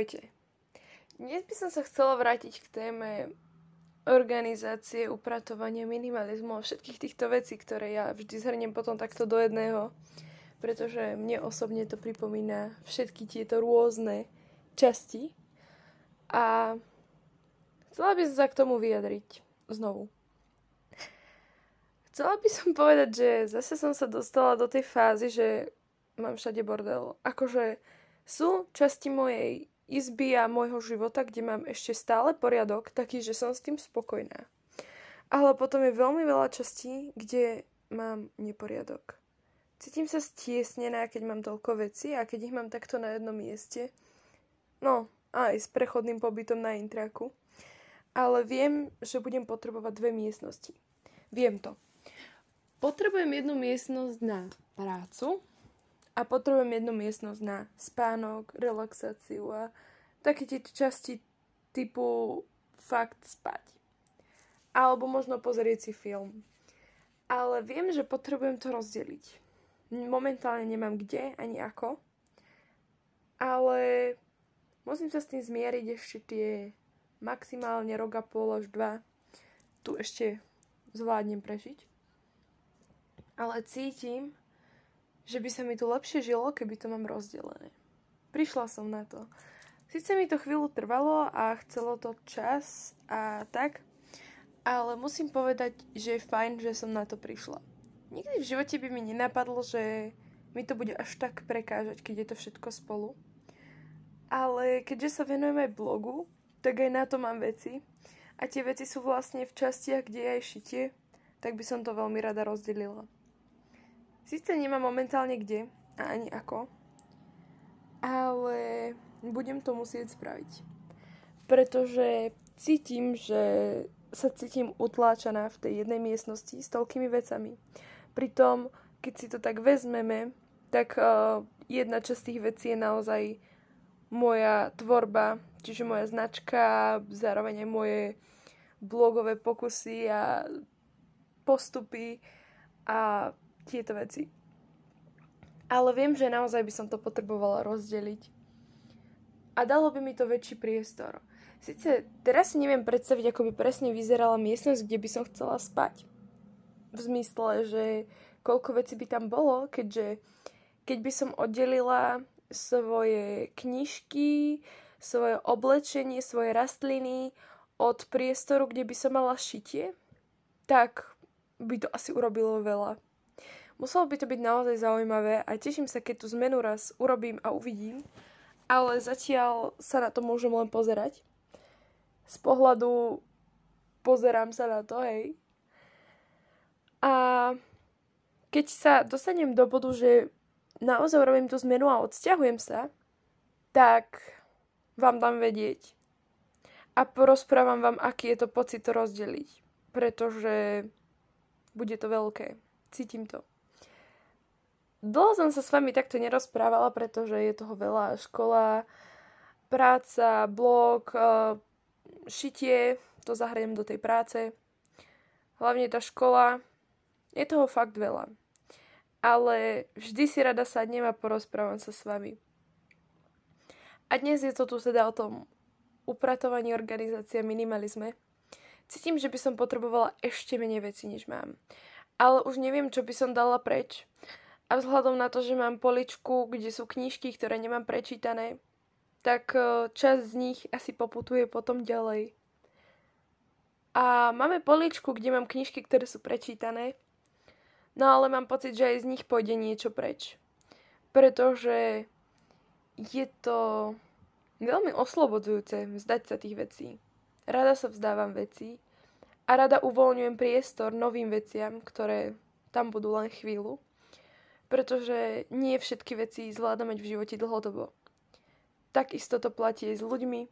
Ahojte. Dnes by som sa chcela vrátiť k téme organizácie, upratovania, minimalizmu a všetkých týchto vecí, ktoré ja vždy zhrniem potom takto do jedného, pretože mne osobne to pripomína všetky tieto rôzne časti a chcela by som sa k tomu vyjadriť znovu. Chcela by som povedať, že zase som sa dostala do tej fázy, že mám všade bordel. Akože sú časti mojej izby a môjho života, kde mám ešte stále poriadok, taký, že som s tým spokojná. Ale potom je veľmi veľa častí, kde mám neporiadok. Cítim sa stiesnená, keď mám toľko veci a keď ich mám takto na jednom mieste. No, aj s prechodným pobytom na intraku. Ale viem, že budem potrebovať dve miestnosti. Viem to. Potrebujem jednu miestnosť na prácu, a potrebujem jednu miestnosť na spánok, relaxáciu a také tie časti typu fakt spať. Alebo možno pozrieť si film. Ale viem, že potrebujem to rozdeliť. Momentálne nemám kde ani ako. Ale musím sa s tým zmieriť ešte tie maximálne rok a pol až dva. Tu ešte zvládnem prežiť. Ale cítim, že by sa mi tu lepšie žilo, keby to mám rozdelené. Prišla som na to. Sice mi to chvíľu trvalo a chcelo to čas a tak, ale musím povedať, že je fajn, že som na to prišla. Nikdy v živote by mi nenapadlo, že mi to bude až tak prekážať, keď je to všetko spolu. Ale keďže sa venujem aj blogu, tak aj na to mám veci. A tie veci sú vlastne v častiach, kde je aj šitie, tak by som to veľmi rada rozdelila. Sice nemám momentálne kde a ani ako, ale budem to musieť spraviť. Pretože cítim, že sa cítim utláčaná v tej jednej miestnosti s toľkými vecami. Pritom, keď si to tak vezmeme, tak uh, jedna časť tých vecí je naozaj moja tvorba, čiže moja značka, zároveň aj moje blogové pokusy a postupy a tieto veci. Ale viem, že naozaj by som to potrebovala rozdeliť. A dalo by mi to väčší priestor. Sice teraz si neviem predstaviť, ako by presne vyzerala miestnosť, kde by som chcela spať. V zmysle, že koľko vecí by tam bolo, keďže keď by som oddelila svoje knižky, svoje oblečenie, svoje rastliny od priestoru, kde by som mala šitie, tak by to asi urobilo veľa. Muselo by to byť naozaj zaujímavé a teším sa, keď tú zmenu raz urobím a uvidím, ale zatiaľ sa na to môžem len pozerať. Z pohľadu pozerám sa na to, hej. A keď sa dostanem do bodu, že naozaj urobím tú zmenu a odsťahujem sa, tak vám dám vedieť. A porozprávam vám, aký je to pocit to rozdeliť. Pretože bude to veľké. Cítim to. Dlho som sa s vami takto nerozprávala, pretože je toho veľa. Škola, práca, blog, eh, šitie, to zahriem do tej práce. Hlavne tá škola, je toho fakt veľa. Ale vždy si rada sadnem a porozprávam sa s vami. A dnes je to tu teda o tom upratovaní organizácie a minimalizme. Cítim, že by som potrebovala ešte menej veci, než mám. Ale už neviem, čo by som dala preč. A vzhľadom na to, že mám poličku, kde sú knižky, ktoré nemám prečítané, tak e, časť z nich asi poputuje potom ďalej. A máme poličku, kde mám knižky, ktoré sú prečítané, no ale mám pocit, že aj z nich pôjde niečo preč. Pretože je to veľmi oslobodzujúce vzdať sa tých vecí. Rada sa vzdávam vecí a rada uvoľňujem priestor novým veciam, ktoré tam budú len chvíľu pretože nie všetky veci zvládame v živote dlhodobo. Takisto to platí aj s ľuďmi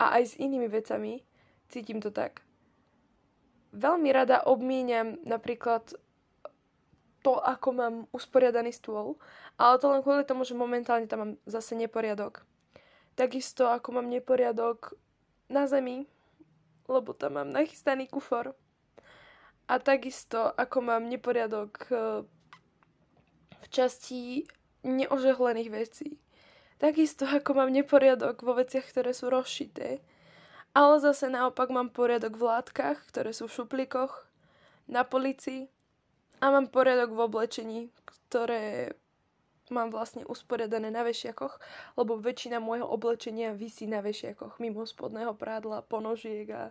a aj s inými vecami. Cítim to tak. Veľmi rada obmieniam napríklad to, ako mám usporiadaný stôl, ale to len kvôli tomu, že momentálne tam mám zase neporiadok. Takisto ako mám neporiadok na zemi, lebo tam mám nachystaný kufor. A takisto ako mám neporiadok v časti neožehlených vecí. Takisto ako mám neporiadok vo veciach, ktoré sú rozšité. Ale zase naopak mám poriadok v látkach, ktoré sú v šuplíkoch, na policii a mám poriadok v oblečení, ktoré mám vlastne usporiadané na vešiakoch, lebo väčšina môjho oblečenia vysí na vešiakoch, mimo spodného prádla, ponožiek a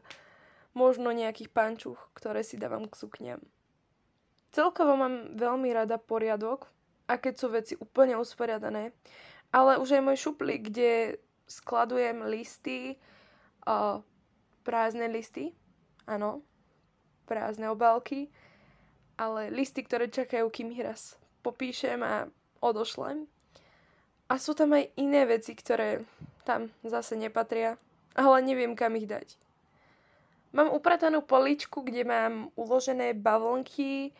možno nejakých pančuch, ktoré si dávam k sukňam. Celkovo mám veľmi rada poriadok a keď sú veci úplne usporiadané, ale už aj môj šuplík, kde skladujem listy, uh, prázdne listy, áno, prázdne obálky, ale listy, ktoré čakajú, kým ich raz popíšem a odošlem. A sú tam aj iné veci, ktoré tam zase nepatria, ale neviem, kam ich dať. Mám upratanú poličku, kde mám uložené bavlnky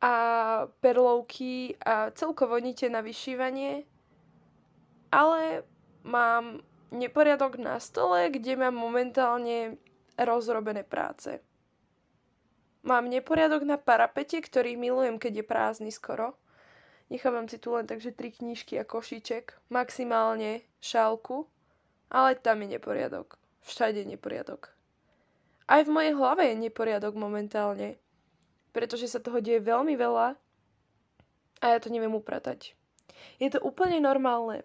a perlovky a celkovo nite na vyšívanie, ale mám neporiadok na stole, kde mám momentálne rozrobené práce. Mám neporiadok na parapete, ktorý milujem, keď je prázdny skoro. Nechávam si tu len takže tri knížky a košíček, maximálne šálku, ale tam je neporiadok. Všade neporiadok. Aj v mojej hlave je neporiadok momentálne, pretože sa toho deje veľmi veľa a ja to neviem upratať. Je to úplne normálne.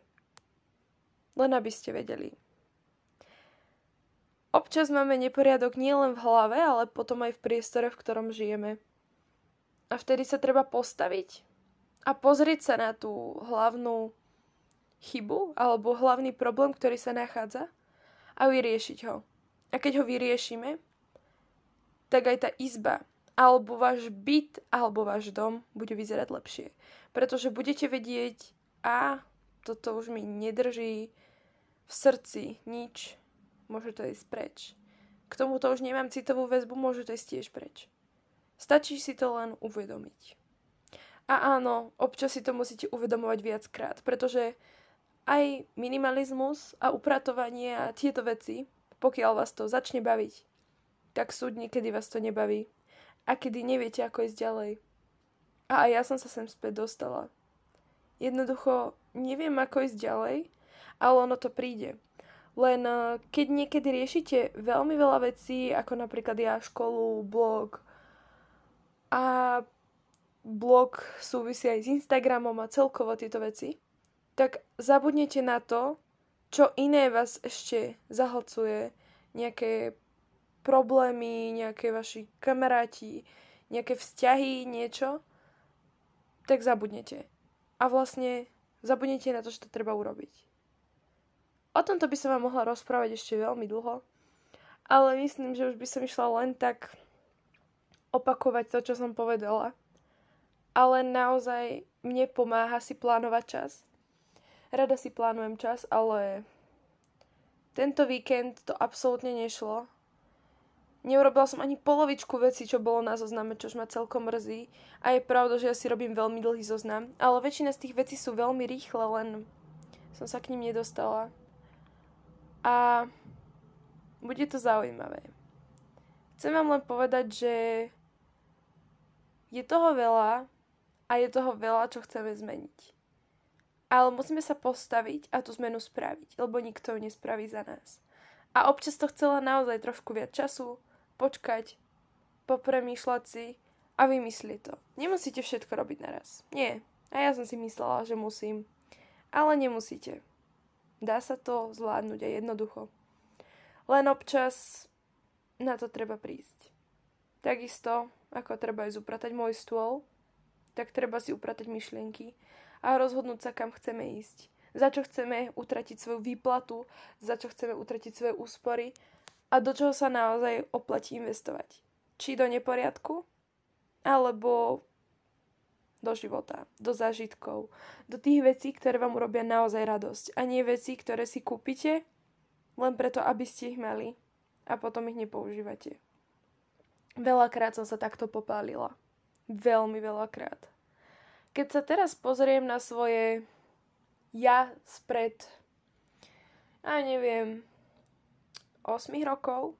Len aby ste vedeli. Občas máme neporiadok nielen v hlave, ale potom aj v priestore, v ktorom žijeme. A vtedy sa treba postaviť a pozrieť sa na tú hlavnú chybu alebo hlavný problém, ktorý sa nachádza a vyriešiť ho. A keď ho vyriešime, tak aj tá izba alebo váš byt alebo váš dom bude vyzerať lepšie. Pretože budete vedieť, a toto už mi nedrží, v srdci nič, môže to ísť preč. K tomuto už nemám citovú väzbu, môže to ísť tiež preč. Stačí si to len uvedomiť. A áno, občas si to musíte uvedomovať viackrát, pretože aj minimalizmus a upratovanie a tieto veci, pokiaľ vás to začne baviť, tak súdne, kedy vás to nebaví a kedy neviete, ako ísť ďalej. A aj ja som sa sem späť dostala. Jednoducho neviem, ako ísť ďalej ale ono to príde. Len eh, keď niekedy riešite veľmi veľa vecí, ako napríklad ja školu, blog a blog súvisí aj s Instagramom a celkovo tieto veci, tak zabudnete na to, čo iné vás ešte zahlcuje, nejaké problémy, nejaké vaši kamaráti, nejaké vzťahy, niečo, tak zabudnete. A vlastne zabudnete na to, že to treba urobiť. O tomto by som vám mohla rozprávať ešte veľmi dlho, ale myslím, že už by som išla len tak opakovať to, čo som povedala. Ale naozaj mne pomáha si plánovať čas. Rada si plánujem čas, ale tento víkend to absolútne nešlo. Neurobila som ani polovičku veci, čo bolo na zozname, čo ma celkom mrzí. A je pravda, že ja si robím veľmi dlhý zoznam. Ale väčšina z tých vecí sú veľmi rýchle, len som sa k ním nedostala a bude to zaujímavé. Chcem vám len povedať, že je toho veľa a je toho veľa, čo chceme zmeniť. Ale musíme sa postaviť a tú zmenu spraviť, lebo nikto ju nespraví za nás. A občas to chcela naozaj trošku viac času, počkať, popremýšľať si a vymyslieť to. Nemusíte všetko robiť naraz. Nie. A ja som si myslela, že musím. Ale nemusíte. Dá sa to zvládnuť aj jednoducho. Len občas na to treba prísť. Takisto, ako treba aj upratať môj stôl, tak treba si upratať myšlienky a rozhodnúť sa, kam chceme ísť. Za čo chceme utratiť svoju výplatu, za čo chceme utratiť svoje úspory a do čoho sa naozaj oplatí investovať. Či do neporiadku, alebo do života, do zážitkov, do tých vecí, ktoré vám urobia naozaj radosť a nie veci, ktoré si kúpite len preto, aby ste ich mali a potom ich nepoužívate. Veľakrát som sa takto popálila. Veľmi veľakrát. Keď sa teraz pozriem na svoje ja spred, a neviem, 8 rokov,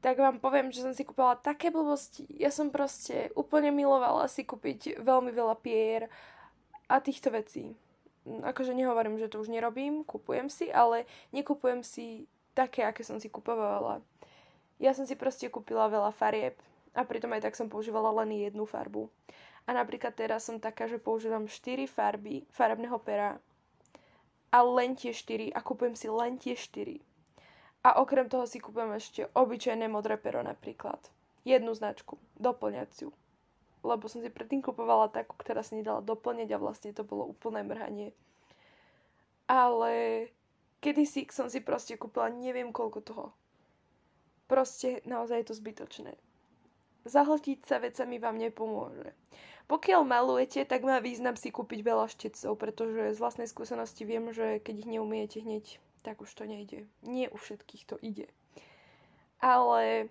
tak vám poviem, že som si kúpala také blbosti. Ja som proste úplne milovala si kúpiť veľmi veľa pier a týchto vecí. akože nehovorím, že to už nerobím, kupujem si, ale nekupujem si také, aké som si kupovala. Ja som si proste kúpila veľa farieb a pritom aj tak som používala len jednu farbu. A napríklad teraz som taká, že používam 4 farby farebného pera a len tie 4 a kupujem si len tie 4. A okrem toho si kúpujem ešte obyčajné modré pero napríklad. Jednu značku, doplňaciu lebo som si predtým kupovala takú, ktorá sa nedala doplniť a vlastne to bolo úplné mrhanie. Ale kedysi som si proste kúpila neviem koľko toho. Proste naozaj je to zbytočné. Zahltiť sa vecami vám nepomôže. Pokiaľ malujete, tak má význam si kúpiť veľa štecov, pretože z vlastnej skúsenosti viem, že keď ich neumiete hneď, tak už to nejde. Nie u všetkých to ide. Ale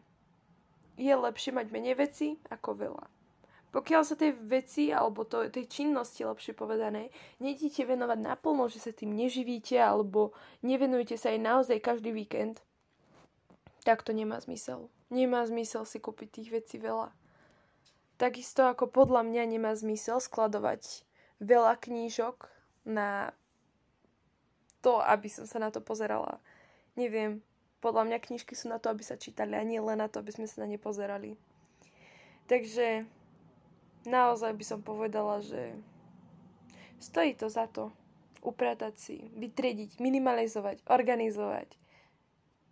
je lepšie mať menej veci ako veľa. Pokiaľ sa tej veci, alebo to, tej činnosti, lepšie povedané, nejdete venovať naplno, že sa tým neživíte, alebo nevenujete sa aj naozaj každý víkend, tak to nemá zmysel. Nemá zmysel si kúpiť tých vecí veľa. Takisto ako podľa mňa nemá zmysel skladovať veľa knížok na to, aby som sa na to pozerala. Neviem, podľa mňa knižky sú na to, aby sa čítali a nie len na to, aby sme sa na ne pozerali. Takže naozaj by som povedala, že stojí to za to upratať si, vytriediť, minimalizovať, organizovať.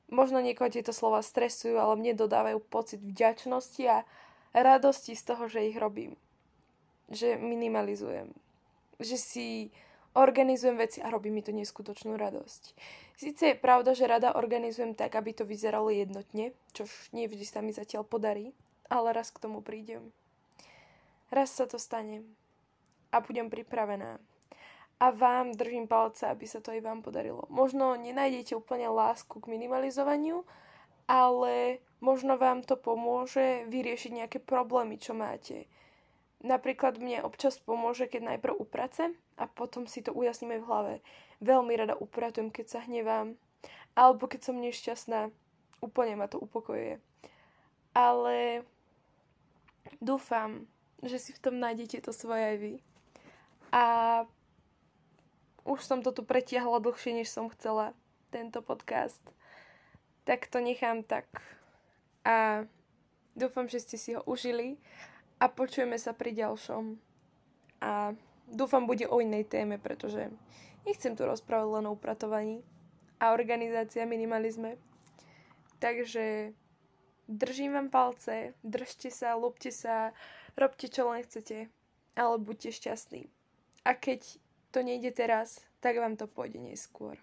Možno niekoho tieto slova stresujú, ale mne dodávajú pocit vďačnosti a radosti z toho, že ich robím. Že minimalizujem. Že si organizujem veci a robí mi to neskutočnú radosť. Sice je pravda, že rada organizujem tak, aby to vyzeralo jednotne, čož nie vždy sa mi zatiaľ podarí, ale raz k tomu prídem. Raz sa to stane a budem pripravená. A vám držím palce, aby sa to aj vám podarilo. Možno nenájdete úplne lásku k minimalizovaniu, ale možno vám to pomôže vyriešiť nejaké problémy, čo máte. Napríklad mne občas pomôže, keď najprv uprace a potom si to ujasníme v hlave. Veľmi rada upratujem, keď sa hnevám, alebo keď som nešťastná. Úplne ma to upokojuje. Ale dúfam, že si v tom nájdete to svoje aj vy. A už som to tu pretiahla dlhšie, než som chcela, tento podcast. Tak to nechám tak. A dúfam, že ste si ho užili a počujeme sa pri ďalšom. A dúfam, bude o inej téme, pretože nechcem tu rozprávať len o upratovaní a organizácia minimalizme. Takže držím vám palce, držte sa, lúbte sa, Robte čo len chcete, ale buďte šťastní. A keď to nejde teraz, tak vám to pôjde neskôr.